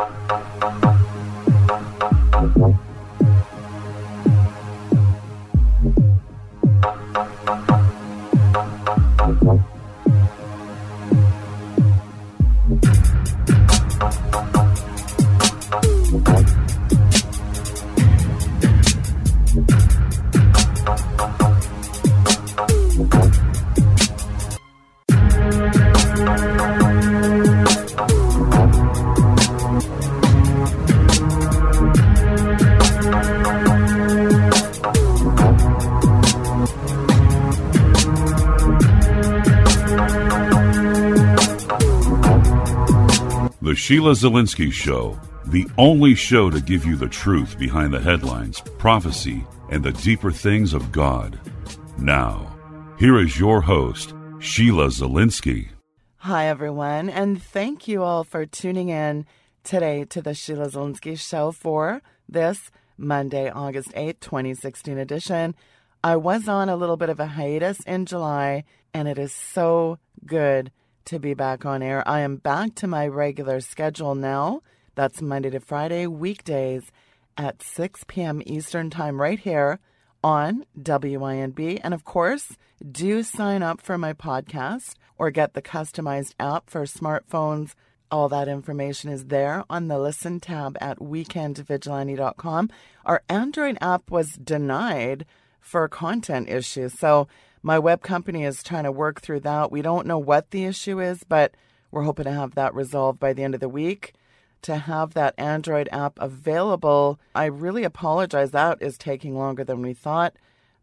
The Sheila Zilinsky Show, the only show to give you the truth behind the headlines, prophecy, and the deeper things of God. Now, here is your host, Sheila Zilinsky. Hi, everyone, and thank you all for tuning in today to the Sheila Zilinsky Show for this Monday, August 8th, 2016 edition. I was on a little bit of a hiatus in July, and it is so good to be back on air. I am back to my regular schedule now. That's Monday to Friday, weekdays at 6 p.m. Eastern Time, right here on WINB. And of course, do sign up for my podcast or get the customized app for smartphones. All that information is there on the Listen tab at weekendvigilante.com. Our Android app was denied for content issues. So my web company is trying to work through that. We don't know what the issue is, but we're hoping to have that resolved by the end of the week. To have that Android app available, I really apologize. That is taking longer than we thought.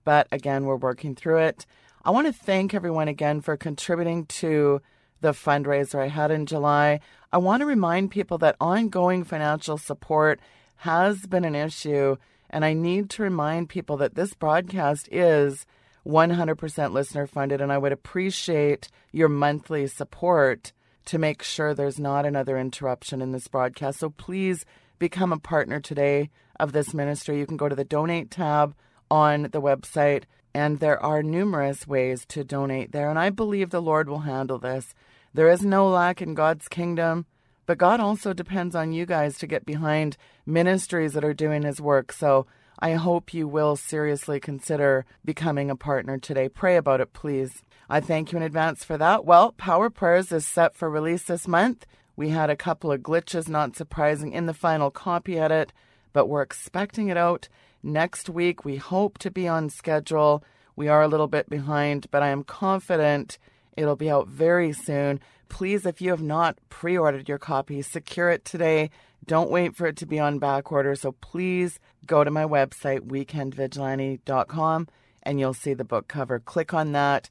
But again, we're working through it. I want to thank everyone again for contributing to the fundraiser I had in July. I want to remind people that ongoing financial support has been an issue. And I need to remind people that this broadcast is 100% listener funded, and I would appreciate your monthly support to make sure there's not another interruption in this broadcast. So please become a partner today of this ministry. You can go to the donate tab on the website, and there are numerous ways to donate there. And I believe the Lord will handle this. There is no lack in God's kingdom, but God also depends on you guys to get behind ministries that are doing His work. So I hope you will seriously consider becoming a partner today. Pray about it, please. I thank you in advance for that. Well, Power Prayers is set for release this month. We had a couple of glitches, not surprising, in the final copy edit, but we're expecting it out next week. We hope to be on schedule. We are a little bit behind, but I am confident it'll be out very soon. Please, if you have not pre ordered your copy, secure it today. Don't wait for it to be on back order. So please go to my website, weekendvigilante.com, and you'll see the book cover. Click on that,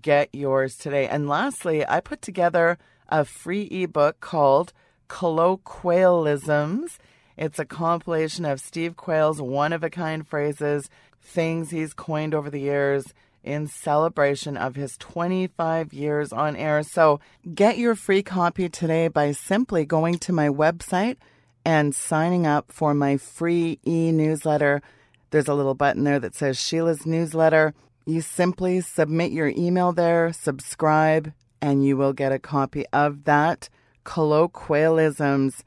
get yours today. And lastly, I put together a free ebook called Colloquialisms. It's a compilation of Steve Quayle's one of a kind phrases, things he's coined over the years in celebration of his 25 years on air. So get your free copy today by simply going to my website and signing up for my free e newsletter. There's a little button there that says Sheila's newsletter. You simply submit your email there, subscribe, and you will get a copy of that colloquialisms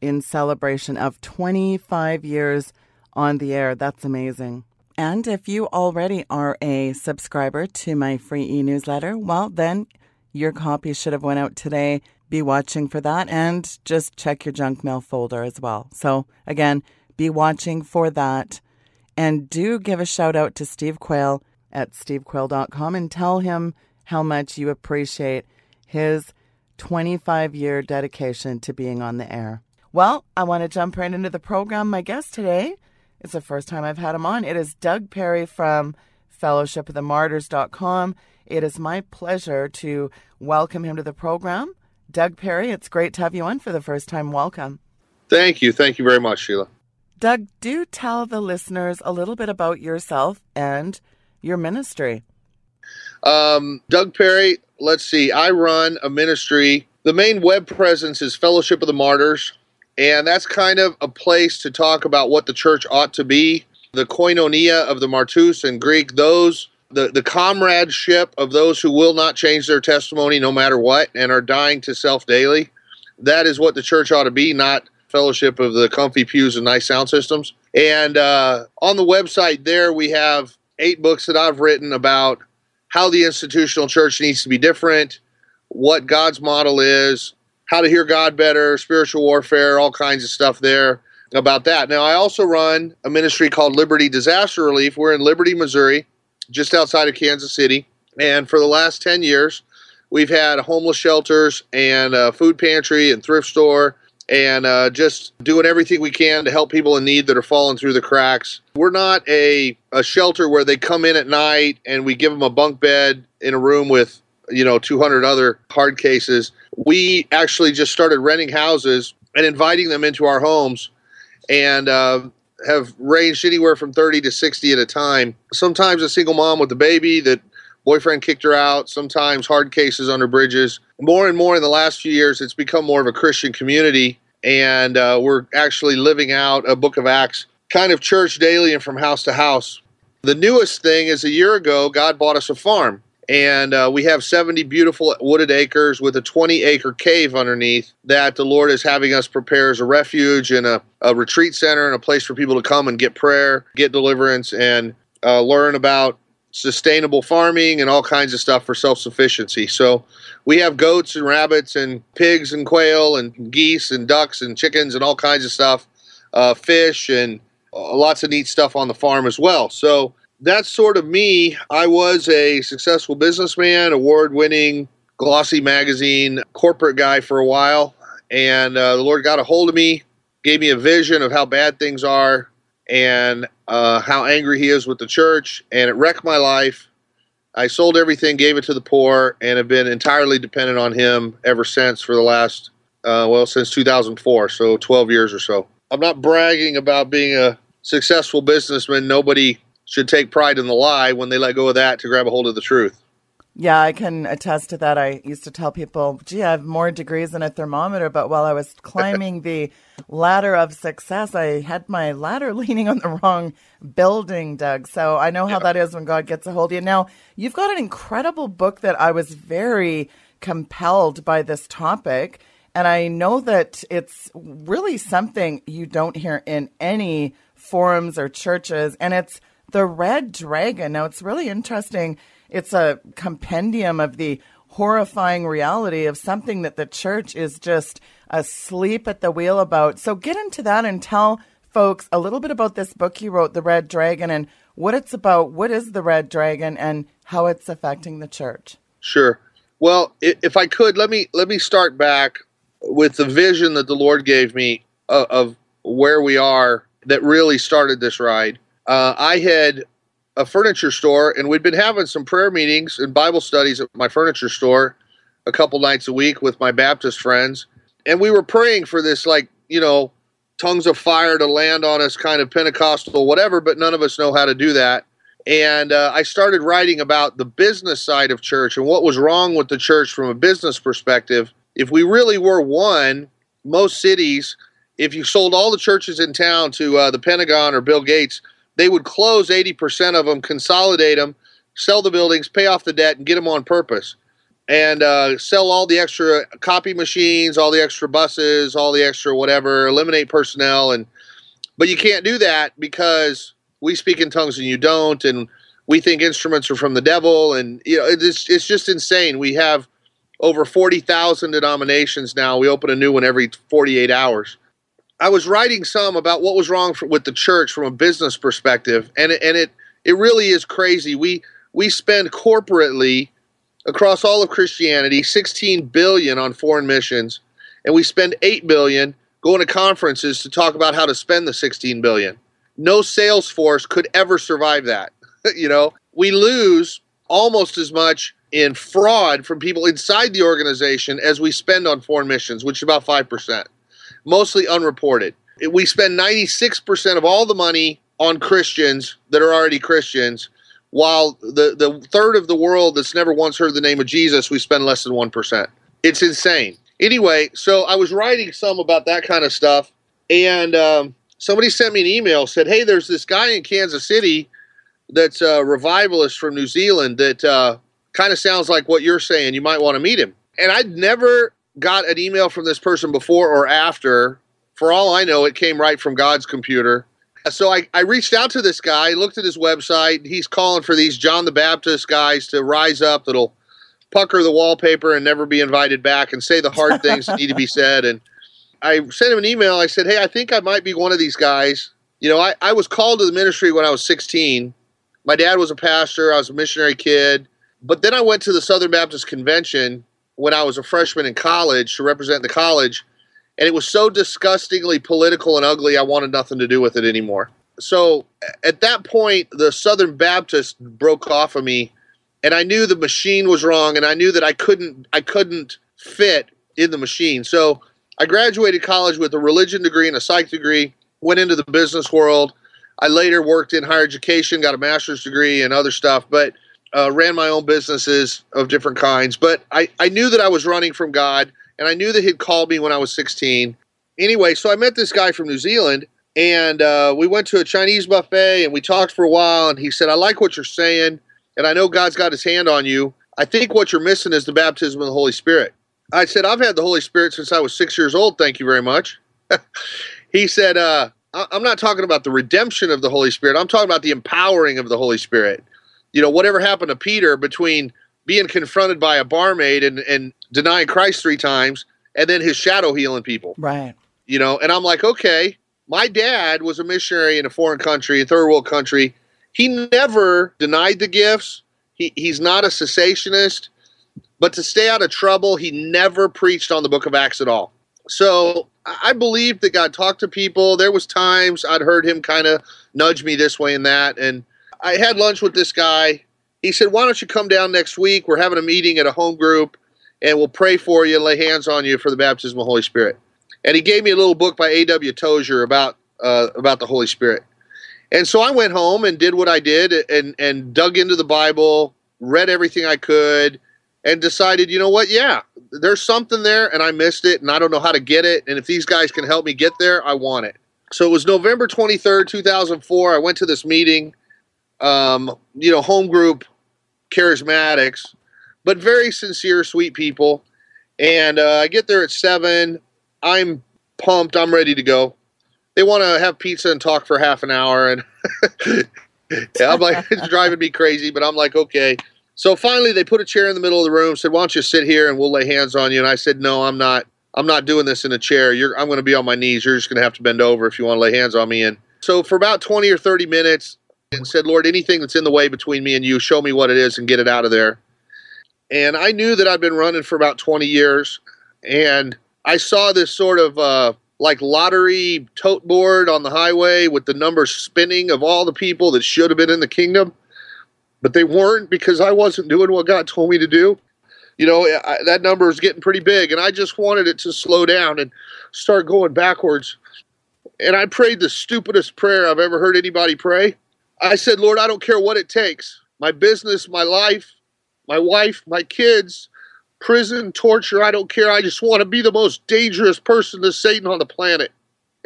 in celebration of 25 years on the air. That's amazing. And if you already are a subscriber to my free e-newsletter, well then your copy should have went out today. Be watching for that and just check your junk mail folder as well. So again, be watching for that. And do give a shout out to Steve Quayle at stevequayle.com and tell him how much you appreciate his 25 year dedication to being on the air. Well, I want to jump right into the program. My guest today it's the first time I've had him on. It is Doug Perry from fellowshipofthemartyrs.com. It is my pleasure to welcome him to the program. Doug Perry, it's great to have you on for the first time. Welcome. Thank you. Thank you very much, Sheila. Doug, do tell the listeners a little bit about yourself and your ministry. Um, Doug Perry, let's see. I run a ministry. The main web presence is Fellowship of the Martyrs. And that's kind of a place to talk about what the church ought to be. The koinonia of the martus in Greek, those the, the comradeship of those who will not change their testimony no matter what and are dying to self daily. That is what the church ought to be, not fellowship of the comfy pews and nice sound systems. And uh, on the website there, we have eight books that I've written about how the institutional church needs to be different, what God's model is, how to hear God better, spiritual warfare, all kinds of stuff there about that. Now, I also run a ministry called Liberty Disaster Relief. We're in Liberty, Missouri, just outside of Kansas City. And for the last 10 years, we've had homeless shelters and a food pantry and thrift store and uh, just doing everything we can to help people in need that are falling through the cracks. We're not a, a shelter where they come in at night and we give them a bunk bed in a room with, you know, 200 other hard cases. We actually just started renting houses and inviting them into our homes and uh, have ranged anywhere from 30 to 60 at a time. Sometimes a single mom with a baby that boyfriend kicked her out, sometimes hard cases under bridges. More and more in the last few years, it's become more of a Christian community, and uh, we're actually living out a book of Acts kind of church daily and from house to house. The newest thing is a year ago, God bought us a farm. And uh, we have 70 beautiful wooded acres with a 20 acre cave underneath that the Lord is having us prepare as a refuge and a, a retreat center and a place for people to come and get prayer, get deliverance, and uh, learn about sustainable farming and all kinds of stuff for self sufficiency. So we have goats and rabbits and pigs and quail and geese and ducks and chickens and all kinds of stuff, uh, fish and uh, lots of neat stuff on the farm as well. So that's sort of me. I was a successful businessman, award winning glossy magazine corporate guy for a while. And uh, the Lord got a hold of me, gave me a vision of how bad things are and uh, how angry he is with the church, and it wrecked my life. I sold everything, gave it to the poor, and have been entirely dependent on him ever since for the last, uh, well, since 2004, so 12 years or so. I'm not bragging about being a successful businessman. Nobody should take pride in the lie when they let go of that to grab a hold of the truth. Yeah, I can attest to that. I used to tell people, gee, I have more degrees than a thermometer, but while I was climbing the ladder of success, I had my ladder leaning on the wrong building, Doug. So I know how yeah. that is when God gets a hold of you. Now, you've got an incredible book that I was very compelled by this topic. And I know that it's really something you don't hear in any forums or churches. And it's The Red Dragon. Now, it's really interesting it's a compendium of the horrifying reality of something that the church is just asleep at the wheel about. So get into that and tell folks a little bit about this book you wrote, The Red Dragon, and what it's about. What is the Red Dragon and how it's affecting the church? Sure. Well, if I could, let me let me start back with the vision that the Lord gave me of, of where we are that really started this ride. Uh, I had a furniture store, and we'd been having some prayer meetings and Bible studies at my furniture store a couple nights a week with my Baptist friends. And we were praying for this, like, you know, tongues of fire to land on us, kind of Pentecostal, whatever, but none of us know how to do that. And uh, I started writing about the business side of church and what was wrong with the church from a business perspective. If we really were one, most cities, if you sold all the churches in town to uh, the Pentagon or Bill Gates, they would close 80% of them, consolidate them, sell the buildings, pay off the debt, and get them on purpose. And uh, sell all the extra copy machines, all the extra buses, all the extra whatever, eliminate personnel. and But you can't do that because we speak in tongues and you don't. And we think instruments are from the devil. And, you know, it's, it's just insane. We have over 40,000 denominations now. We open a new one every 48 hours. I was writing some about what was wrong for, with the church from a business perspective, and it, and it it really is crazy. We we spend corporately across all of Christianity 16 billion on foreign missions, and we spend 8 billion going to conferences to talk about how to spend the 16 billion. No sales force could ever survive that. you know, we lose almost as much in fraud from people inside the organization as we spend on foreign missions, which is about 5% mostly unreported. We spend 96% of all the money on Christians that are already Christians, while the, the third of the world that's never once heard the name of Jesus, we spend less than 1%. It's insane. Anyway, so I was writing some about that kind of stuff, and um, somebody sent me an email said, Hey, there's this guy in Kansas City that's a revivalist from New Zealand that uh, kind of sounds like what you're saying. You might want to meet him. And I'd never got an email from this person before or after For all I know, it came right from God's computer. So I, I reached out to this guy, looked at his website. He's calling for these John the Baptist guys to rise up that'll pucker the wallpaper and never be invited back and say the hard things that need to be said. And I sent him an email. I said, Hey, I think I might be one of these guys. You know, I, I was called to the ministry when I was 16. My dad was a pastor, I was a missionary kid. But then I went to the Southern Baptist Convention when I was a freshman in college to represent the college. And it was so disgustingly political and ugly, I wanted nothing to do with it anymore. So at that point, the Southern Baptist broke off of me, and I knew the machine was wrong, and I knew that I couldn't I couldn't fit in the machine. So I graduated college with a religion degree and a psych degree, went into the business world. I later worked in higher education, got a master's degree and other stuff, but uh, ran my own businesses of different kinds. But I, I knew that I was running from God and I knew that he'd called me when I was 16. Anyway, so I met this guy from New Zealand, and uh, we went to a Chinese buffet, and we talked for a while. And he said, "I like what you're saying, and I know God's got His hand on you. I think what you're missing is the baptism of the Holy Spirit." I said, "I've had the Holy Spirit since I was six years old. Thank you very much." he said, uh, "I'm not talking about the redemption of the Holy Spirit. I'm talking about the empowering of the Holy Spirit. You know, whatever happened to Peter between." being confronted by a barmaid and, and denying Christ three times, and then his shadow healing people. Right. You know, and I'm like, okay, my dad was a missionary in a foreign country, a third world country. He never denied the gifts. He, he's not a cessationist, but to stay out of trouble, he never preached on the book of Acts at all. So I believe that God talked to people. There was times I'd heard him kind of nudge me this way and that. And I had lunch with this guy. He said, why don't you come down next week? We're having a meeting at a home group and we'll pray for you and lay hands on you for the baptism of the Holy Spirit. And he gave me a little book by A.W. Tozer about uh, about the Holy Spirit. And so I went home and did what I did and and dug into the Bible, read everything I could, and decided, you know what? Yeah, there's something there, and I missed it, and I don't know how to get it. And if these guys can help me get there, I want it. So it was November 23rd, 2004. I went to this meeting, um, you know, home group, charismatics, but very sincere, sweet people. And uh, I get there at seven. I'm pumped. I'm ready to go. They want to have pizza and talk for half an hour, and yeah, I'm like, it's driving me crazy. But I'm like, okay. So finally, they put a chair in the middle of the room. Said, "Why don't you sit here and we'll lay hands on you?" And I said, "No, I'm not. I'm not doing this in a chair. You're, I'm going to be on my knees. You're just going to have to bend over if you want to lay hands on me." And so for about 20 or 30 minutes, and said, "Lord, anything that's in the way between me and you, show me what it is and get it out of there." And I knew that I'd been running for about 20 years, and I saw this sort of uh, like lottery tote board on the highway with the numbers spinning of all the people that should have been in the kingdom, but they weren't because I wasn't doing what God told me to do. You know, I, that number is getting pretty big, and I just wanted it to slow down and start going backwards. And I prayed the stupidest prayer I've ever heard anybody pray. I said, Lord, I don't care what it takes my business, my life, my wife, my kids, prison, torture, I don't care. I just want to be the most dangerous person to Satan on the planet.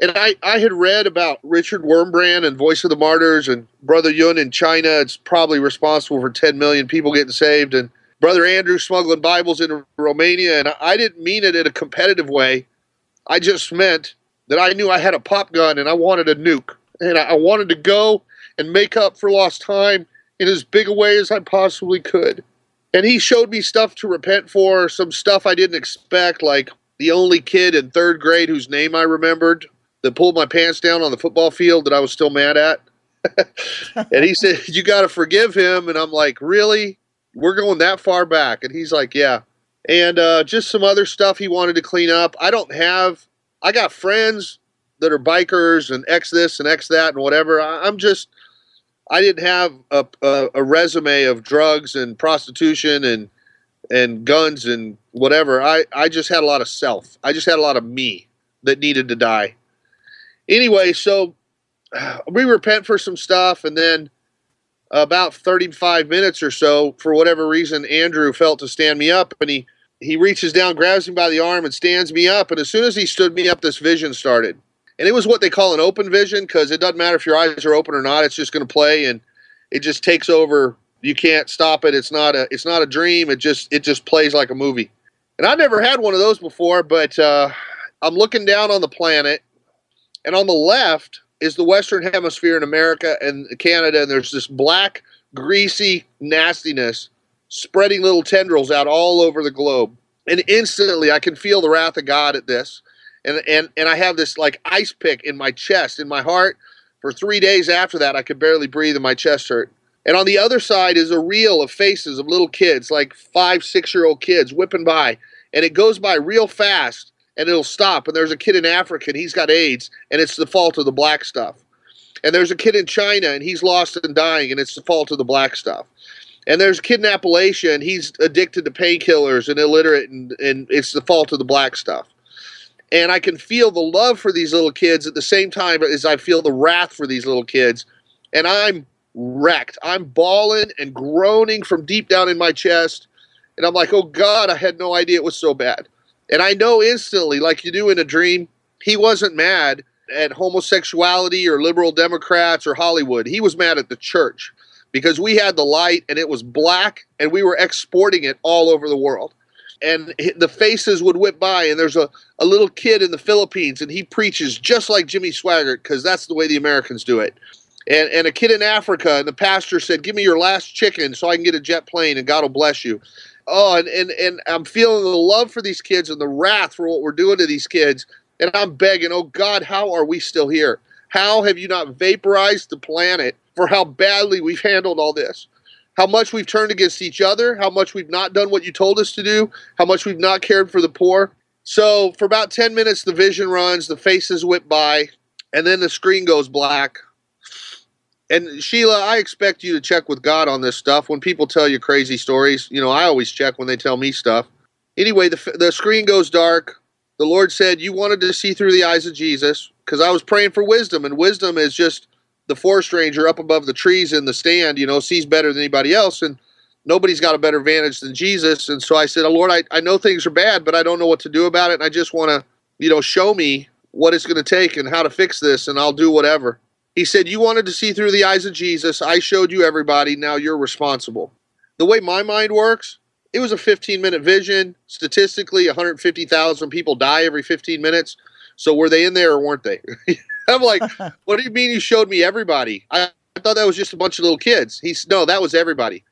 And I, I had read about Richard Wurmbrand and Voice of the Martyrs and Brother Yun in China. It's probably responsible for 10 million people getting saved. And Brother Andrew smuggling Bibles into Romania. And I didn't mean it in a competitive way. I just meant that I knew I had a pop gun and I wanted a nuke. And I wanted to go and make up for lost time in as big a way as I possibly could and he showed me stuff to repent for, some stuff I didn't expect, like the only kid in third grade whose name I remembered that pulled my pants down on the football field that I was still mad at. and he said, You got to forgive him. And I'm like, Really? We're going that far back? And he's like, Yeah. And uh, just some other stuff he wanted to clean up. I don't have, I got friends that are bikers and X this and X that and whatever. I'm just, I didn't have a, a, a, resume of drugs and prostitution and and guns and whatever. I, I just had a lot of self. I just had a lot of me that needed to die. Anyway, so we repent for some stuff, and then about 35 minutes or so, for whatever reason, Andrew felt to stand me up, and he he reaches down, grabs me by the arm, and stands me up. And as soon as he stood me up, this vision started and it was what they call an open vision because it doesn't matter if your eyes are open or not it's just going to play and it just takes over you can't stop it it's not a it's not a dream it just it just plays like a movie and i never had one of those before but uh, i'm looking down on the planet And on the left is the Western Hemisphere in America and Canada, and there's this black, greasy nastiness spreading little tendrils out all over the globe. And instantly I can feel the wrath of God at this. And and and I have this like ice pick in my chest, in my heart. For three days after that, I could barely breathe and my chest hurt. And on the other side is a reel of faces of little kids, like five, six year old kids whipping by. And it goes by real fast and it'll stop. And there's a kid in Africa and he's got AIDS and it's the fault of the black stuff. And there's a kid in China and he's lost and dying and it's the fault of the black stuff. And there's a kid in Appalachia and he's addicted to painkillers and illiterate and, and it's the fault of the black stuff. And I can feel the love for these little kids at the same time as I feel the wrath for these little kids. And I'm wrecked. I'm bawling and groaning from deep down in my chest. And I'm like, oh God, I had no idea it was so bad. And I know instantly, like you do in a dream, he wasn't mad at homosexuality or liberal Democrats or Hollywood. He was mad at the church because we had the light and it was black and we were exporting it all over the world. And the faces would whip by, and there's a, a little kid in the Philippines, and he preaches just like Jimmy Swaggart because that's the way the Americans do it and, and a kid in Africa, and the pastor said, Give me your last chicken so I can get a jet plane and God will bless you. Oh, and, and, and I'm feeling the love for these kids and the wrath for what we're doing to these kids. And I'm begging, oh God, how are we still here? How have you not vaporized the planet for how badly we've handled all this? How much we've turned against each other, how much we've not done what you told us to do, how much we've not cared for the poor. So, for about 10 minutes, the vision runs, the faces whip by, and then the screen goes black and Sheila, I expect you to check with God on this stuff. When people tell you crazy stories, you know, I always check when they tell me stuff. Anyway, the, the screen goes dark. The Lord said, You wanted to see through the eyes of Jesus because I was praying for wisdom, and wisdom is just the forest ranger up above the trees in the stand, you know, sees better than anybody else. And nobody's got a better vantage than Jesus. And so I said, oh, Lord, I, I know things are bad, but I don't know what to do about it. And I just want to, you know, show me what it's going to take and how to fix this, and I'll do whatever. He said, You wanted to see through the eyes of Jesus. I showed you everybody. Now you're responsible. The way my mind works, it was a 15 minute vision. Statistically, 150,000 people die every 15 minutes. So were they in there or weren't they? I'm like, What do you mean you showed me everybody? I, I thought that was just a bunch of little kids. He's no, that was everybody.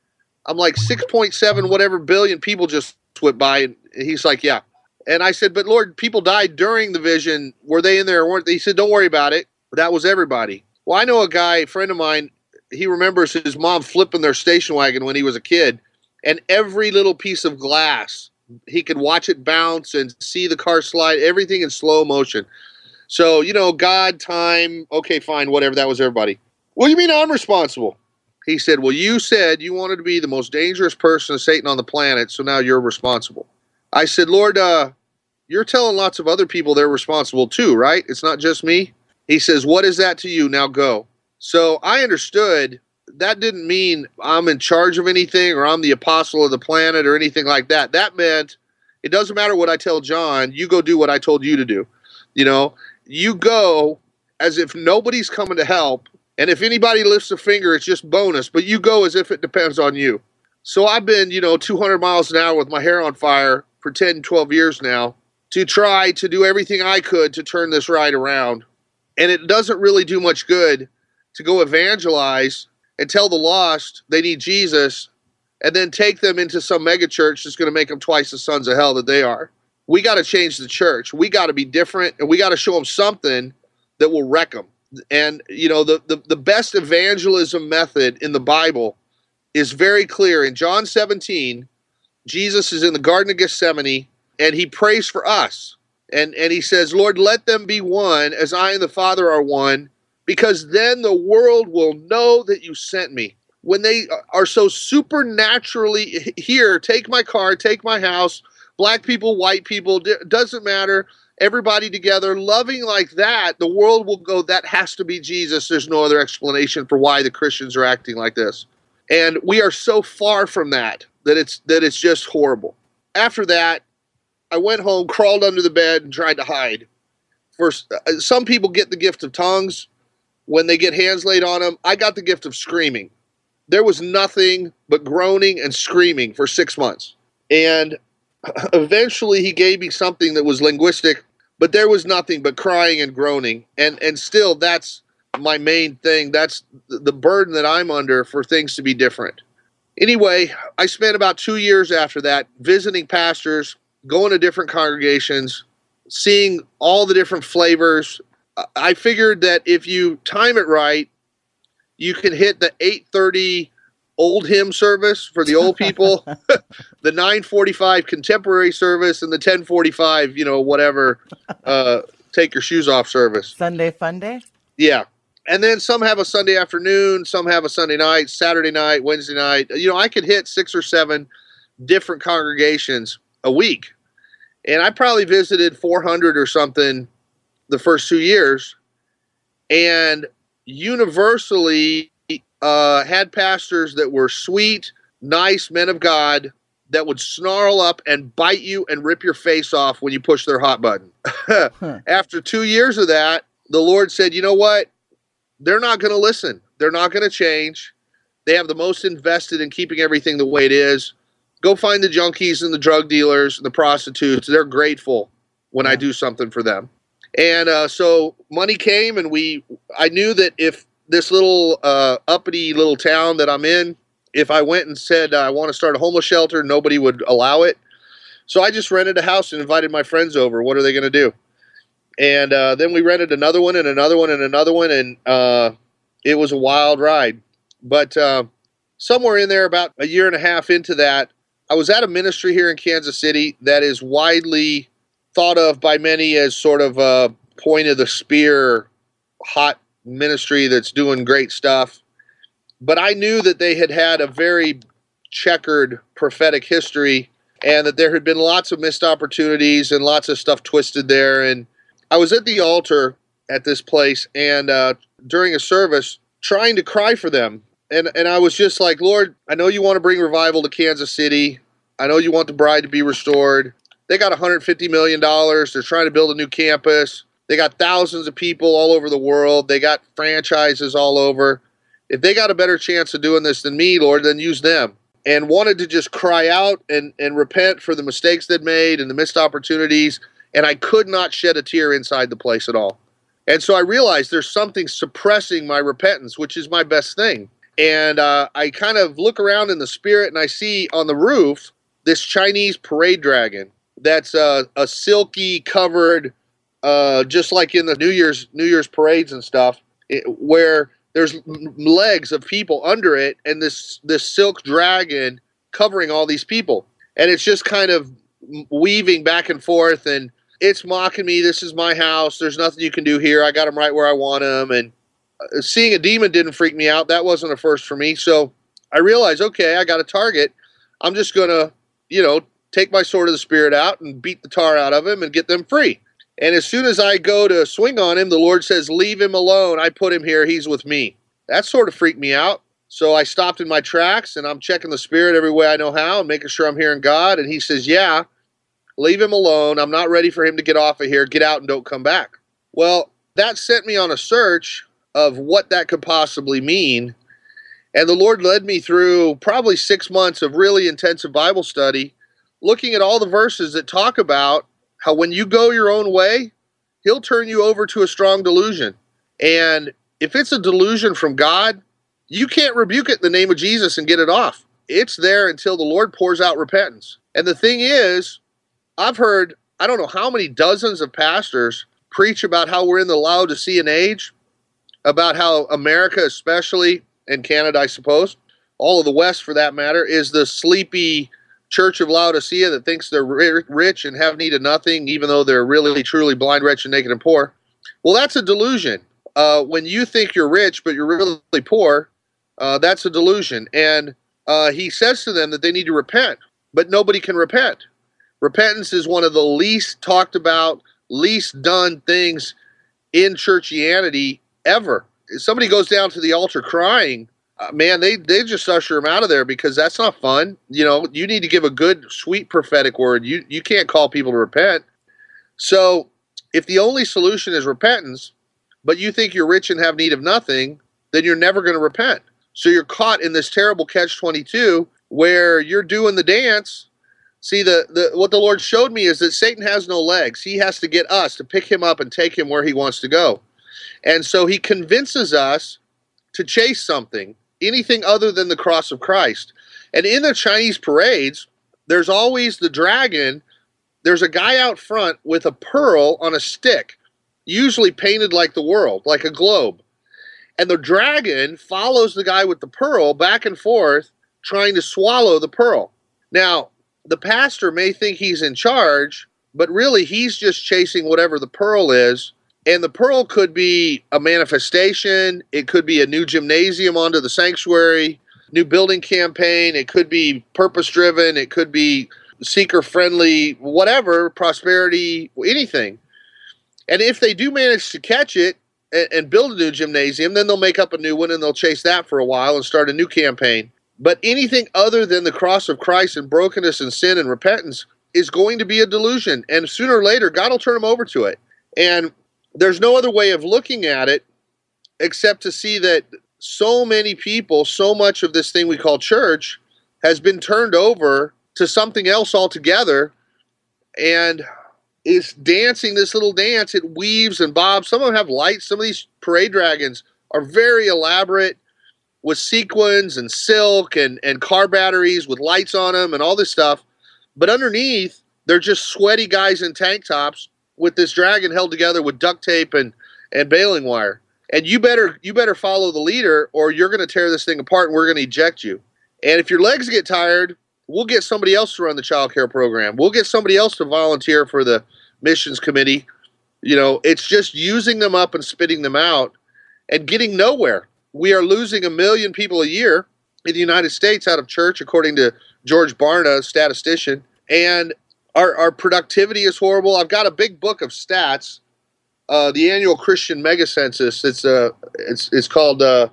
I'm like 6.7 whatever billion people just went by. And he's like, Yeah. And I said, But Lord, people died during the vision. Were they in there or weren't they? He said, Don't worry about it. That was everybody. Well, I know a guy, a friend of mine, he remembers his mom flipping their station wagon when he was a kid, and every little piece of glass, he could watch it bounce and see the car slide, everything in slow motion. So, you know, God, time, okay, fine, whatever, that was everybody. Do you mean I'm responsible? He said, Well, you said you wanted to be the most dangerous person, of Satan, on the planet, so now you're responsible. I said, Lord, uh, you're telling lots of other people they're responsible too, right? It's not just me. He says, What is that to you? Now go. So I understood that didn't mean I'm in charge of anything or I'm the apostle of the planet or anything like that. That meant it doesn't matter what I tell John, you go do what I told you to do. You know, you go as if nobody's coming to help. And if anybody lifts a finger, it's just bonus, but you go as if it depends on you. So I've been, you know, 200 miles an hour with my hair on fire for 10, 12 years now to try to do everything I could to turn this ride around and it doesn't really do much good to go evangelize and tell the lost they need Jesus and then take them into some megachurch that's going to make them twice the sons of hell that they are. We got to change the church. We got to be different and we got to show them something that will wreck them. And, you know, the, the, the best evangelism method in the Bible is very clear. In John 17, Jesus is in the Garden of Gethsemane and he prays for us and and he says lord let them be one as i and the father are one because then the world will know that you sent me when they are so supernaturally here take my car take my house black people white people doesn't matter everybody together loving like that the world will go that has to be jesus there's no other explanation for why the christians are acting like this and we are so far from that that it's that it's just horrible after that I went home, crawled under the bed, and tried to hide. First, uh, some people get the gift of tongues when they get hands laid on them. I got the gift of screaming. There was nothing but groaning and screaming for six months. And eventually, he gave me something that was linguistic, but there was nothing but crying and groaning. And and still that's my main thing. That's the burden that I'm under for things to be different. Anyway, I spent about 2 years after that visiting pastors, going to different congregations, seeing all the different flavors. I figured that if you time it right, you can hit the 8:30 old hymn service for the old people, the 9:45 contemporary service, and the 10:45, you know, whatever, uh, take your shoes off service. Sunday fun day. Yeah, and then some have a Sunday afternoon, some have a Sunday night, Saturday night, Wednesday night. You know, I could hit six or seven different congregations a week, and I probably visited 400 or something the first two years, and universally uh, had pastors that were sweet, nice men of God that would snarl up and bite you and rip your face off when you push their hot button. huh. After two years of that, the Lord said, you know what? They're not going to listen. They're not going to change. They have the most invested in keeping everything the way it is. Go find the junkies and the drug dealers and the prostitutes. They're grateful when yeah. I do something for them. And uh, so money came, and we. I knew that if this little uh, uppity little town that I'm in, if I went and said I want to start a homeless shelter, nobody would allow it. So I just rented a house and invited my friends over. What are they going to do? And uh, then we rented another one and another one and another one, and uh, it was a wild ride. But uh, somewhere in there, about a year and a half into that, I was at a ministry here in Kansas City that is widely thought of by many as sort of a point of the spear, hot ministry that's doing great stuff. But I knew that they had had a very checkered prophetic history and that there had been lots of missed opportunities and lots of stuff twisted there. And I was at the altar at this place and uh, during a service trying to cry for them. And, and I was just like, Lord, I know you want to bring revival to Kansas City. I know you want the bride to be restored. They got $150 million. They're trying to build a new campus. They got thousands of people all over the world. They got franchises all over. If they got a better chance of doing this than me, Lord, then use them. And wanted to just cry out and, and repent for the mistakes they'd made and the missed opportunities. And I could not shed a tear inside the place at all. And so I realized there's something suppressing my repentance, which is my best thing. And uh, I kind of look around in the spirit and I see on the roof this Chinese parade dragon that's uh, a silky covered uh, just like in the New Year's New Year's parades and stuff, it, where there's legs of people under it, and this this silk dragon covering all these people, and it's just kind of weaving back and forth, and it's mocking me. This is my house. There's nothing you can do here. I got them right where I want them, and uh, seeing a demon didn't freak me out. That wasn't a first for me. So I realized, okay, I got a target. I'm just gonna, you know, take my sword of the spirit out and beat the tar out of him and get them free. And as soon as I go to swing on him, the Lord says, Leave him alone. I put him here. He's with me. That sort of freaked me out. So I stopped in my tracks and I'm checking the spirit every way I know how and making sure I'm hearing God. And he says, Yeah, leave him alone. I'm not ready for him to get off of here. Get out and don't come back. Well, that sent me on a search of what that could possibly mean. And the Lord led me through probably six months of really intensive Bible study, looking at all the verses that talk about how when you go your own way, he'll turn you over to a strong delusion. And if it's a delusion from God, you can't rebuke it in the name of Jesus and get it off. It's there until the Lord pours out repentance. And the thing is, I've heard, I don't know how many dozens of pastors preach about how we're in the Laodicean age, about how America, especially, and Canada, I suppose, all of the West for that matter, is the sleepy church of Laodicea that thinks they're rich and have need of nothing, even though they're really, truly blind, wretched, naked, and poor. Well, that's a delusion. Uh, when you think you're rich but you're really poor, uh, that's a delusion. And uh, he says to them that they need to repent, but nobody can repent. Repentance is one of the least talked about, least done things in churchianity ever. If somebody goes down to the altar crying, Uh, man, they they just usher him out of there because that's not fun. You know, you need to give a good, sweet prophetic word. You you can't call people to repent. So, if the only solution is repentance, but you think you're rich and have need of nothing, then you're never going to repent. So you're caught in this terrible catch 22 where you're doing the dance, See, the, the what the Lord showed me is that Satan has no legs. He has to get us to pick him up and take him where he wants to go. And so he convinces us to chase something, anything other than the cross of Christ. And in the Chinese parades, there's always the dragon. There's a guy out front with a pearl on a stick, usually painted like the world, like a globe. And the dragon follows the guy with the pearl back and forth, trying to swallow the pearl. Now, the pastor may think he's in charge, but really he's just chasing whatever the pearl is. And the pearl could be a manifestation, it could be a new gymnasium onto the sanctuary, new building campaign, it could be purpose driven, it could be seeker friendly, whatever, prosperity, anything. And if they do manage to catch it and, and build a new gymnasium, then they'll make up a new one and they'll chase that for a while and start a new campaign. But anything other than the cross of Christ and brokenness and sin and repentance is going to be a delusion. And sooner or later, God will turn them over to it. And there's no other way of looking at it except to see that so many people, so much of this thing we call church, has been turned over to something else altogether and is dancing this little dance. It weaves and bobs. Some of them have lights. Some of these parade dragons are very elaborate with sequins and silk and, and car batteries with lights on them and all this stuff. But underneath, they're just sweaty guys in tank tops with this dragon held together with duct tape and, and baling wire. And you better you better follow the leader or you're gonna tear this thing apart and we're gonna eject you. And if your legs get tired, we'll get somebody else to run the child care program. We'll get somebody else to volunteer for the missions committee. You know, it's just using them up and spitting them out and getting nowhere we are losing a million people a year in the United States out of church, according to George Barna, statistician. And our, our productivity is horrible. I've got a big book of stats, uh, the annual Christian mega census. It's uh, it's it's called uh,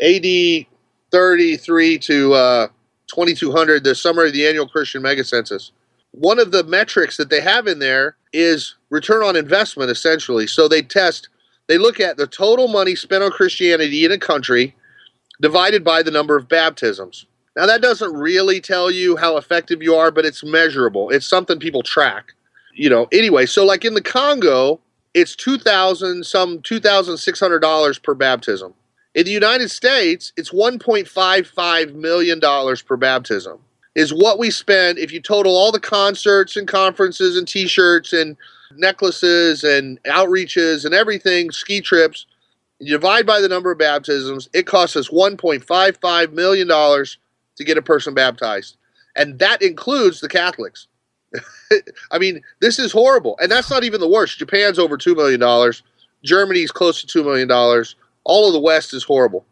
AD 33 to uh, 2200, the summary of the annual Christian mega census. One of the metrics that they have in there is return on investment, essentially. So they test they look at the total money spent on Christianity in a country divided by the number of baptisms. Now, that doesn't really tell you how effective you are, but it's measurable. It's something people track. You know, anyway, so like in the Congo, it's 2000 some $2,600 per baptism. In the United States, it's 1.55 million dollars per baptism. Is what we spend if you total all the concerts and conferences and t-shirts and necklaces and outreaches and everything, ski trips. You divide by the number of baptisms, it costs us $1.55 million to get a person baptized. And that includes the Catholics. I mean, this is horrible. And that's not even the worst. Japan's over $2 million. Germany's close to $2 million. All of the West is horrible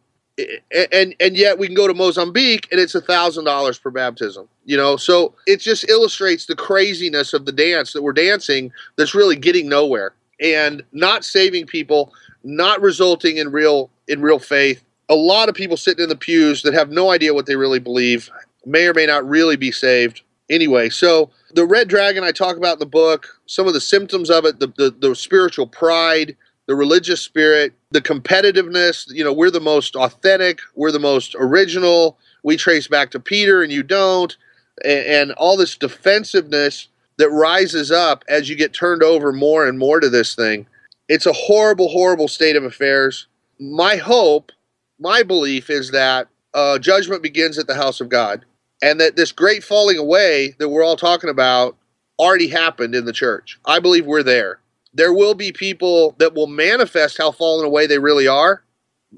and and yet we can go to Mozambique and it's a thousand dollars per baptism. You know, so it just illustrates the craziness of the dance that we're dancing. That's really getting nowhere and not saving people, not resulting in real in real faith. A lot of people sitting in the pews that have no idea what they really believe may or may not really be saved. Anyway, so the red dragon I talk about in the book, some of the symptoms of it, the, the, the spiritual pride, the religious spirit, the competitiveness. You know, we're the most authentic, we're the most original. We trace back to Peter and you don't, and, and all this defensiveness that rises up as you get turned over more and more to this thing. It's a horrible, horrible state of affairs. My hope, my belief is that uh, judgment begins at the house of God, and that this great falling away that we're all talking about already happened in the church. I believe we're there there will be people that will manifest how fallen away they really are,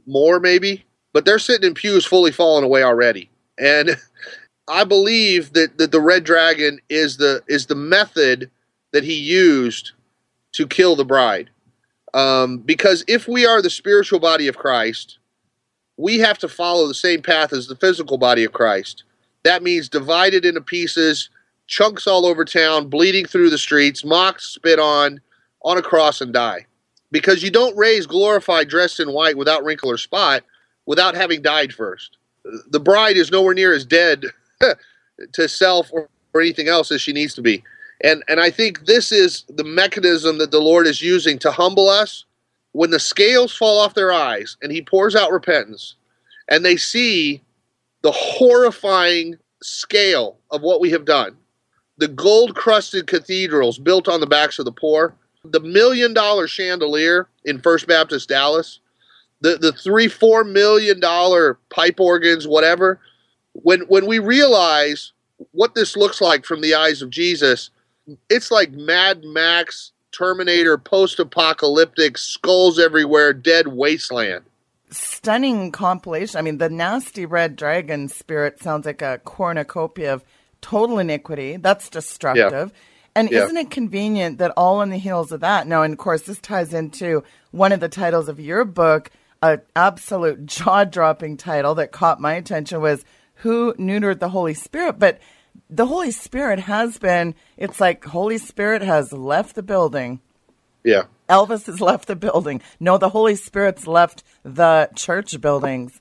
more maybe, but they're sitting in pews fully fallen away already. And I believe that, that the red dragon is the is the method that he used to kill the bride. Um, because if we are the spiritual body of Christ, we have to follow the same path as the physical body of Christ. That means divided into pieces, chunks all over town, bleeding through the streets, mocked, spit on, on a cross and die. Because you don't raise glorified dressed in white without wrinkle or spot without having died first. The bride is nowhere near as dead to self or, or anything else as she needs to be. And and I think this is the mechanism that the Lord is using to humble us when the scales fall off their eyes and he pours out repentance and they see the horrifying scale of what we have done the gold crusted cathedrals built on the backs of the poor, the million dollar chandelier in First Baptist Dallas, the, the three, four million dollar pipe organs, whatever. When when we realize what this looks like from the eyes of Jesus, it's like Mad Max, Terminator, post apocalyptic, skulls everywhere, dead wasteland. Stunning compilation. I mean, the nasty red dragon spirit sounds like a cornucopia of total iniquity. That's destructive. Yeah. And yeah. isn't it convenient that all on the heels of that? Now, and of course, this ties into one of the titles of your book, an absolute jaw dropping title that caught my attention was Who Neutered the Holy Spirit? But the Holy Spirit has been, it's like Holy Spirit has left the building. Yeah. Elvis has left the building. No, the Holy Spirit's left the church buildings.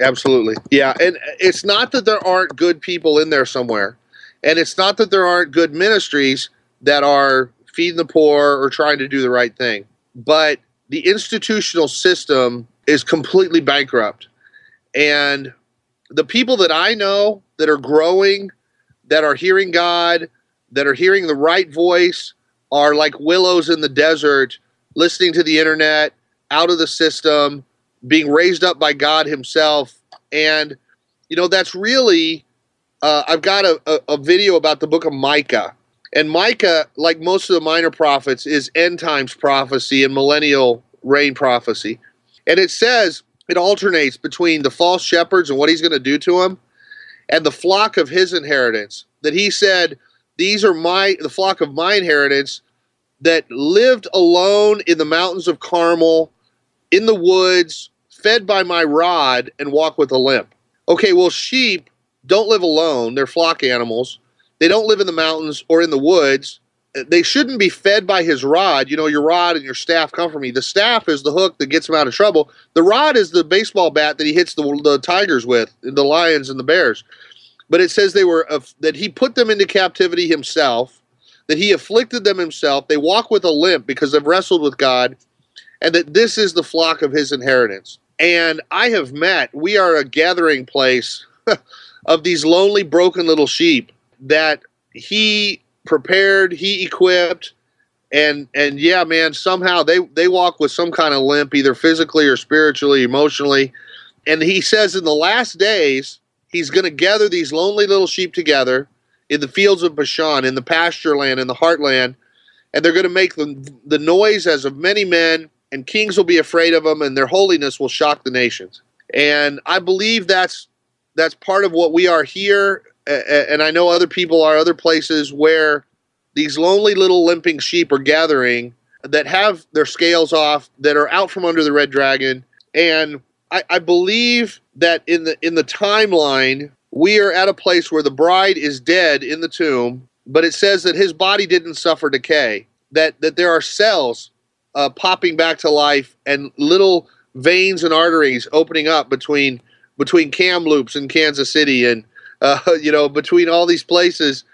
Absolutely. Yeah. And it's not that there aren't good people in there somewhere. And it's not that there aren't good ministries that are feeding the poor or trying to do the right thing. But the institutional system is completely bankrupt. And the people that I know that are growing that are hearing God, that are hearing the right voice, are like willows in the desert, listening to the internet, out of the system, being raised up by God Himself. And, you know, that's really, uh, I've got a, a, a video about the book of Micah. And Micah, like most of the minor prophets, is end times prophecy and millennial reign prophecy. And it says it alternates between the false shepherds and what he's going to do to them and the flock of his inheritance. That he said, These are my the flock of my inheritance that lived alone in the mountains of Carmel, in the woods, fed by my rod, and walk with a limp. Okay, well, sheep don't live alone, they're flock animals. They don't live in the mountains or in the woods they shouldn't be fed by his rod. You know, your rod and your staff come from me. The staff is the hook that gets him out of trouble. The rod is the baseball bat that he hits the, the tigers with, the lions and the bears. But it says they were uh, that he put them into captivity himself, that he afflicted them himself. They walk with a limp because they've wrestled with God, and that this is the flock of his inheritance. And I have met. We are a gathering place of these lonely, broken little sheep that he prepared, he equipped, and and yeah, man, somehow they they walk with some kind of limp, either physically or spiritually, emotionally. And he says in the last days, he's going to gather these lonely little sheep together in the fields of Bashan, in the pasture land, in the heartland, and they're going to make the, the noise as of many men, and kings will be afraid of them, and their holiness will shock the nations. And I believe that's that's part of what we are here and I know other people are other places where these lonely little limping sheep are gathering that have their scales off, that are out from under the red dragon, and I, I believe that in the in the timeline we are at a place where the bride is dead in the tomb, but it says that his body didn't suffer decay. That that there are cells uh, popping back to life and little veins and arteries opening up between between Kamloops and Kansas City and uh, you know, between all these places.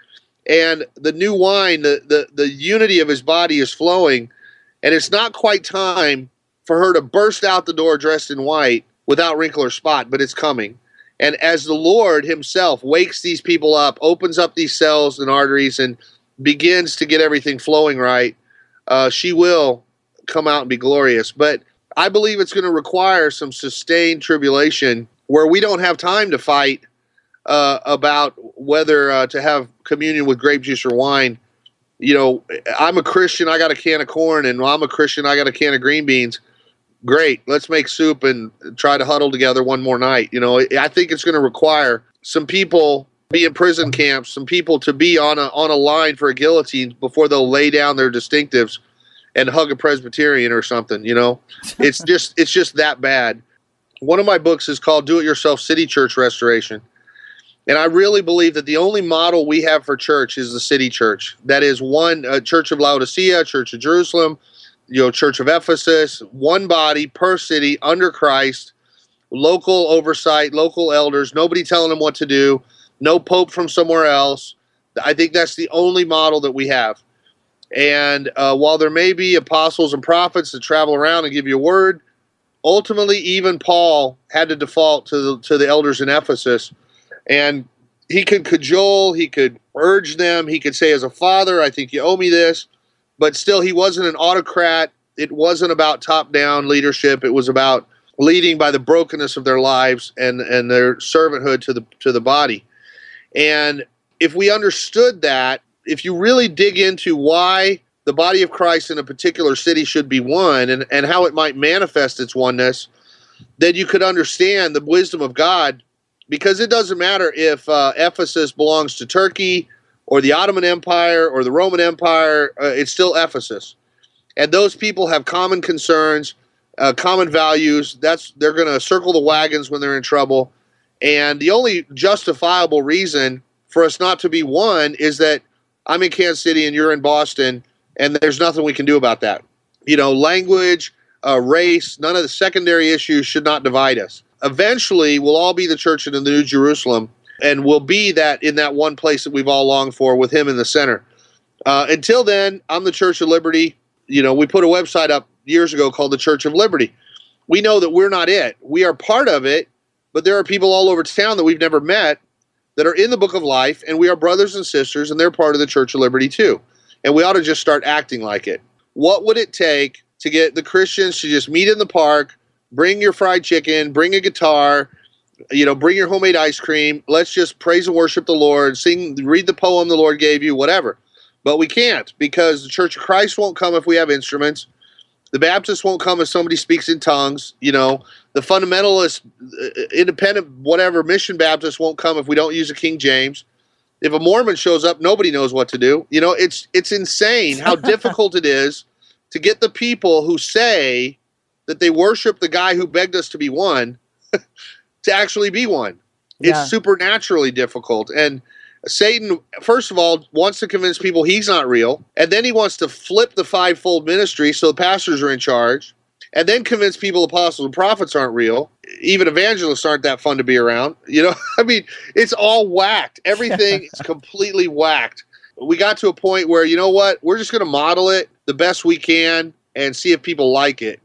And the new wine, the, the, the unity of his body is flowing. And it's not quite time for her to burst out the door dressed in white without wrinkle or spot, but it's coming. And as the Lord himself wakes these people up, opens up these cells and arteries, and begins to get everything flowing right, uh, she will come out and be glorious. But I believe it's going to require some sustained tribulation where we don't have time to fight uh, about whether uh, to have communion with grape juice or wine. You know, I'm a Christian. I got a can of corn, and I'm a Christian. I got a can of green beans. Great. Let's make soup and try to huddle together one more night. You know, I think it's going to require some people be in prison camps, some people to be on a on a line for a guillotine before they'll lay down their distinctives and hug a Presbyterian or something. You know, it's just it's just that bad. One of my books is called "Do It Yourself City Church Restoration." And I really believe that the only model we have for church is the city church. That is one uh, Church of Laodicea, Church of Jerusalem, you know, Church of Ephesus, one body per city under Christ, local oversight, local elders, nobody telling them what to do, no pope from somewhere else. I think that's the only model that we have. And uh, while there may be apostles and prophets that travel around and give you a word, ultimately, even Paul had to default to the, to the elders in Ephesus and he could cajole, he could urge them, he could say, as a father, I think you owe me this. But still, he wasn't an autocrat. It wasn't about top down leadership. It was about leading by the brokenness of their lives and, and their servanthood to the to the body. And if we understood that, if you really dig into why the body of Christ in a particular city should be one and, and how it might manifest its oneness, then you could understand the wisdom of God because it doesn't matter if uh, Ephesus belongs to Turkey or the Ottoman Empire or the Roman Empire, uh, it's still Ephesus. And those people have common concerns, uh, common values. That's they're going to circle the wagons when they're in trouble. And the only justifiable reason for us not to be one is that I'm in Kansas City and you're in Boston, and there's nothing we can do about that. You know, language, uh, race, none of the secondary issues should not divide us eventually we'll all be the church in the New Jerusalem, and we'll be that in that one place that we've all longed for with Him in the center. Uh, until then, I'm the Church of Liberty. You know, we put a website up years ago called the Church of Liberty. We know that we're not it. We are part of it, but there are people all over town that we've never met that are in the book of life, and we are brothers and sisters, and they're part of the Church of Liberty too. And we ought to just start acting like it. What would it take to get the Christians to just meet in the park, bring your fried chicken, bring a guitar, you know, bring your homemade ice cream. Let's just praise and worship the Lord, sing, read the poem the Lord gave you, whatever. But we can't because the Church of Christ won't come if we have instruments. The Baptists won't come if somebody speaks in tongues. You know, the fundamentalist, uh, independent, whatever mission Baptists won't come if we don't use a King James. If a Mormon shows up, nobody knows what to do. You know, it's it's insane how difficult it is to get the people who say that they worship the guy who begged us to be one to actually be one. Yeah. It's supernaturally difficult. And Satan, first of all, wants to convince people he's not real. And then he wants to flip the fivefold ministry so the pastors are in charge. And then convince people apostles and prophets aren't real. Even evangelists aren't that fun to be around. You know, I mean, it's all whacked. Everything is completely whacked. We got to a point where, you know what? We're just going to model it the best we can and see if people like it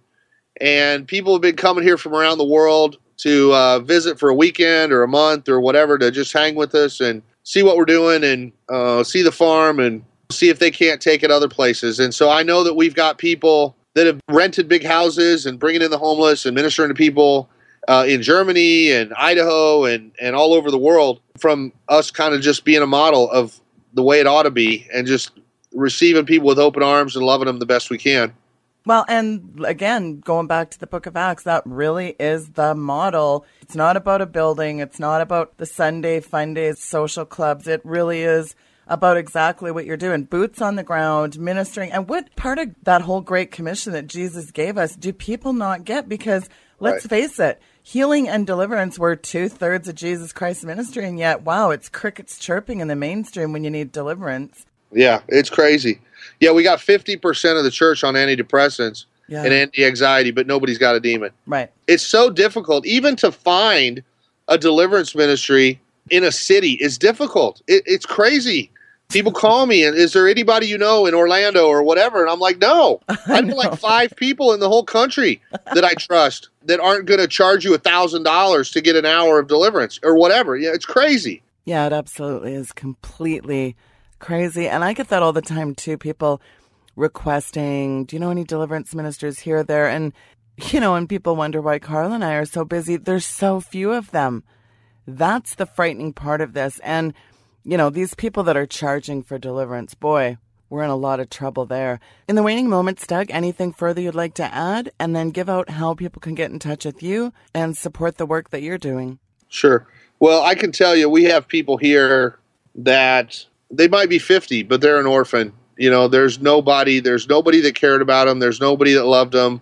and people have been coming here from around the world to uh, visit for a weekend or a month or whatever to just hang with us and see what we're doing and uh, see the farm and see if they can't take it other places. And so I know that we've got people that have rented big houses and bringing in the homeless and ministering to people uh, in Germany and Idaho and, and all over the world from us kind of just being a model of the way it ought to be and just receiving people with open arms and loving them the best we can. Well, and again, going back to the book of Acts, that really is the model. It's not about a building. It's not about the Sunday fun days, social clubs. It really is about exactly what you're doing boots on the ground, ministering. And what part of that whole great commission that Jesus gave us do people not get? Because let's right. face it, healing and deliverance were two thirds of Jesus Christ's ministry. And yet, wow, it's crickets chirping in the mainstream when you need deliverance. Yeah, it's crazy. Yeah, we got 50% of the church on antidepressants yeah. and anti-anxiety, but nobody's got a demon. Right. It's so difficult even to find a deliverance ministry in a city is difficult. It, it's crazy. People call me and is there anybody you know in Orlando or whatever? And I'm like, no. I know like five people in the whole country that I trust that aren't going to charge you a thousand dollars to get an hour of deliverance or whatever. Yeah, it's crazy. Yeah, it absolutely is completely crazy. And I get that all the time too. People requesting, do you know any deliverance ministers here or there? And, you know, and people wonder why Carl and I are so busy. There's so few of them. That's the frightening part of this. And, you know, these people that are charging for deliverance, boy, we're in a lot of trouble there. In the waning moments, Doug, anything further you'd like to add? And then give out how people can get in touch with you and support the work that you're doing. Sure. Well, I can tell you, we have people here that they might be 50, but they're an orphan. You know, there's nobody, there's nobody that cared about them. There's nobody that loved them.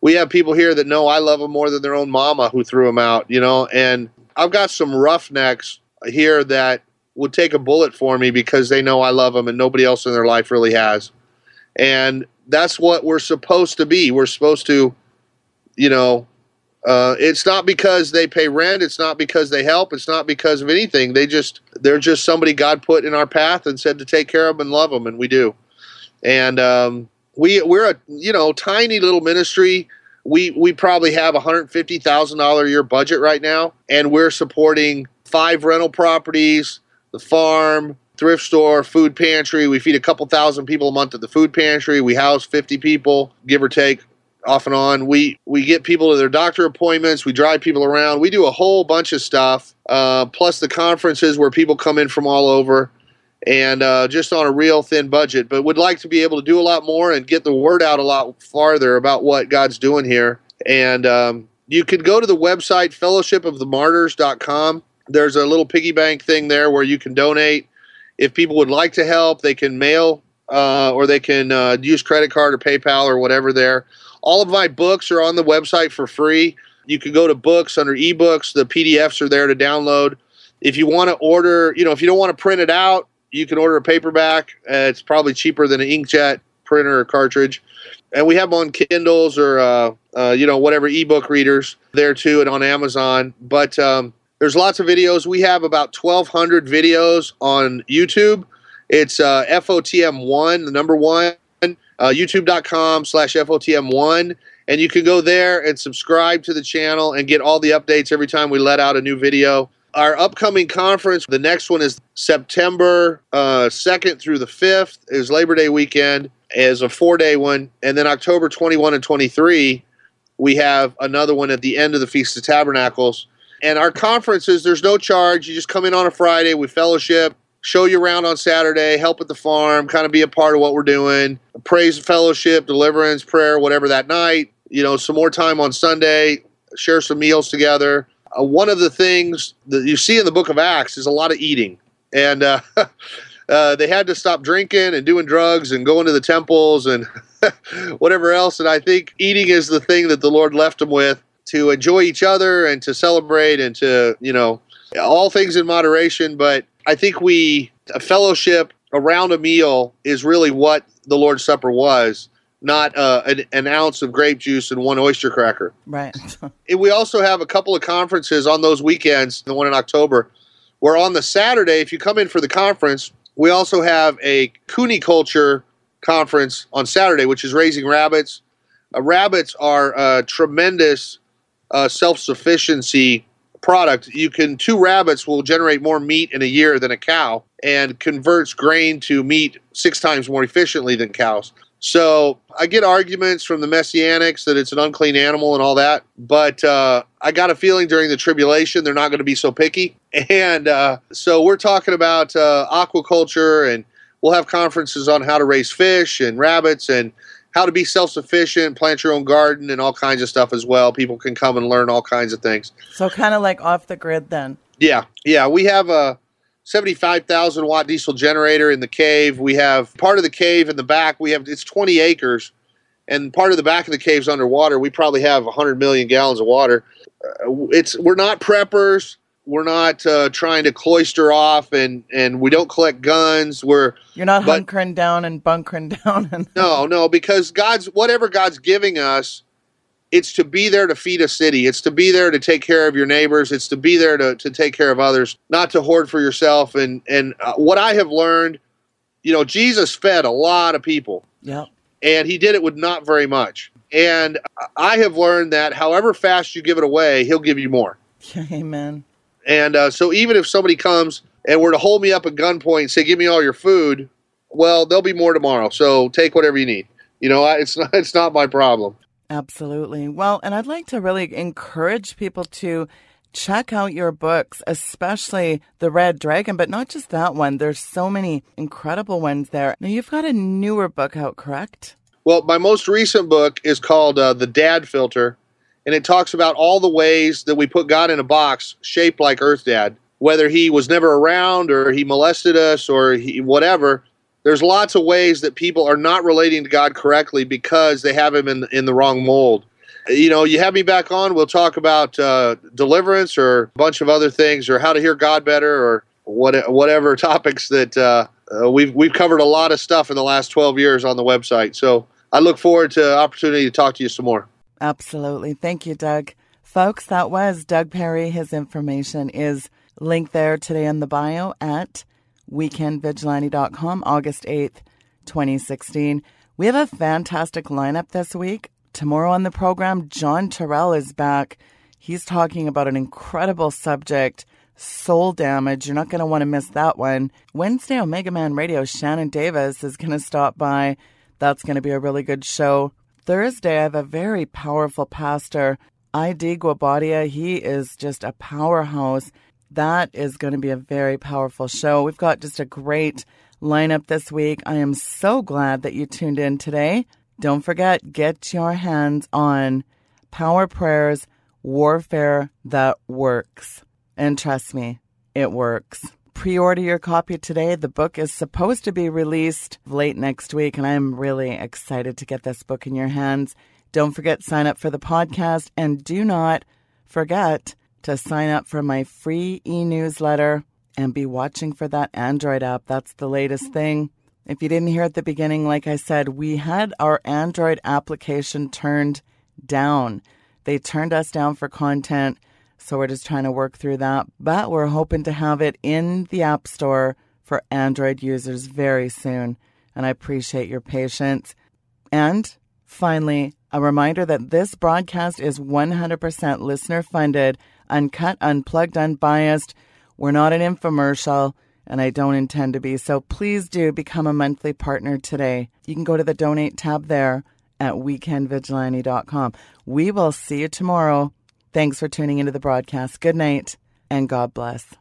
We have people here that know I love them more than their own mama who threw them out, you know, and I've got some roughnecks here that would take a bullet for me because they know I love them and nobody else in their life really has. And that's what we're supposed to be. We're supposed to, you know, uh, it's not because they pay rent. It's not because they help. It's not because of anything. They just they're just somebody God put in our path and said to take care of them and love them, and we do. And um, we we're a you know tiny little ministry. We we probably have a hundred fifty thousand dollar a year budget right now, and we're supporting five rental properties, the farm, thrift store, food pantry. We feed a couple thousand people a month at the food pantry. We house 50 people, give or take, off and on. We we get people to their doctor appointments. We drive people around. We do a whole bunch of stuff. Uh, plus the conferences where people come in from all over, and uh, just on a real thin budget. But would like to be able to do a lot more and get the word out a lot farther about what God's doing here. And um, you could go to the website fellowshipofthemartyrs.com. There's a little piggy bank thing there where you can donate. If people would like to help, they can mail uh, or they can uh, use credit card or PayPal or whatever there. All of my books are on the website for free. You can go to books under ebooks. The PDFs are there to download. If you want to order, you know, if you don't want to print it out, you can order a paperback. Uh, it's probably cheaper than an inkjet printer or cartridge. And we have them on Kindles or, uh, uh, you know, whatever ebook readers there too and on Amazon. But um, there's lots of videos. We have about 1,200 videos on YouTube. It's uh, FOTM1, the number one, uh, youtube.com slash FOTM1. And you can go there and subscribe to the channel and get all the updates every time we let out a new video. Our upcoming conference, the next one is September uh, 2nd through the 5th, is Labor Day weekend, is a four day one. And then October 21 and 23, we have another one at the end of the Feast of Tabernacles. And our conferences, there's no charge. You just come in on a Friday, we fellowship, show you around on Saturday, help at the farm, kind of be a part of what we're doing, praise fellowship, deliverance, prayer, whatever that night. You know, some more time on Sunday, share some meals together. Uh, one of the things that you see in the book of Acts is a lot of eating. And uh, uh, they had to stop drinking and doing drugs and going to the temples and whatever else. And I think eating is the thing that the Lord left them with to enjoy each other and to celebrate and to, you know, all things in moderation. But I think we, a fellowship around a meal is really what the Lord's Supper was not uh, an, an, ounce of grape juice and one oyster cracker. Right. we also have a couple of conferences on those weekends, the one in October, where on the Saturday, if you come in for the conference, we also have a Cooney cuniculture conference on Saturday, which is raising rabbits. Uh, rabbits are a tremendous uh, self sufficiency product. You can, two rabbits will generate more meat in a year than a cow and converts grain to meat six times more efficiently than cows. So I get arguments from the messianics that it's an unclean animal and all that, but uh, I got a feeling during the tribulation they're not going to be so picky. And uh, so we're talking about uh, aquaculture, and we'll have conferences on how to raise fish and rabbits and how to be self sufficient, plant your own garden, and all kinds of stuff as well. People can come and learn all kinds of things. So kind of like off the grid then. Yeah, yeah. We have a 75,000 watt diesel generator in the cave. We have part of the cave in the back. We have it's 20 acres, and part of the back of the cave's underwater. We probably have 100 million gallons of water. Uh, it's we're not preppers. We're not uh, trying to cloister off, and and we don't collect guns. We're you're not but, hunkering down and bunkering down. And no, no, because God's whatever God's giving us it's to be there to feed a city. It's to be there to take care of your neighbors. It's to be there to, to take care of others, not to hoard for yourself. And and uh, what I have learned, you know, Jesus fed a lot of people. Yeah. And he did it with not very much. And I have learned that however fast you give it away, he'll give you more. Amen. And uh, so even if somebody comes and were to hold me up at gunpoint and say, "Give me all your food," well, there'll be more tomorrow. So take whatever you need. You know, it's not it's not my problem. Absolutely. Well, and I'd like to really encourage people to check out your books, especially The Red Dragon, but not just that one. There's so many incredible ones there. Now, you've got a newer book out, correct? Well, my most recent book is called uh, The Dad Filter, and it talks about all the ways that we put God in a box shaped like Earth Dad. Whether he was never around or he molested us or he, whatever, there's lots of ways that people are not relating to God correctly because they have him in in the wrong mold. You know, you have me back on, we'll talk about uh, deliverance or a bunch of other things, or how to hear God better, or what, whatever topics that uh, uh, we've we've covered a lot of stuff in the last 12 years on the website. So I look forward to opportunity to talk to you some more. Absolutely, thank you, Doug. Folks, that was Doug Perry. His information is linked there today in the bio at weekendvigilante.com, August 8th, 2016. We have a fantastic lineup this week. Tomorrow on the program, John Terrell is back. He's talking about an incredible subject Soul Damage. You're not going to want to miss that one. Wednesday, Omega Man Radio, Shannon Davis is going to stop by. That's going to be a really good show. Thursday, I have a very powerful pastor, ID Guabadia. He is just a powerhouse. That is going to be a very powerful show. We've got just a great lineup this week. I am so glad that you tuned in today. Don't forget, get your hands on Power Prayers Warfare That Works. And trust me, it works. Pre order your copy today. The book is supposed to be released late next week, and I'm really excited to get this book in your hands. Don't forget, sign up for the podcast, and do not forget to sign up for my free e newsletter and be watching for that Android app. That's the latest thing. If you didn't hear at the beginning, like I said, we had our Android application turned down. They turned us down for content, so we're just trying to work through that. But we're hoping to have it in the App Store for Android users very soon. And I appreciate your patience. And finally, a reminder that this broadcast is 100% listener funded, uncut, unplugged, unbiased. We're not an infomercial, and I don't intend to be. So please do become a monthly partner today. You can go to the donate tab there at weekendvigilante.com. We will see you tomorrow. Thanks for tuning into the broadcast. Good night, and God bless.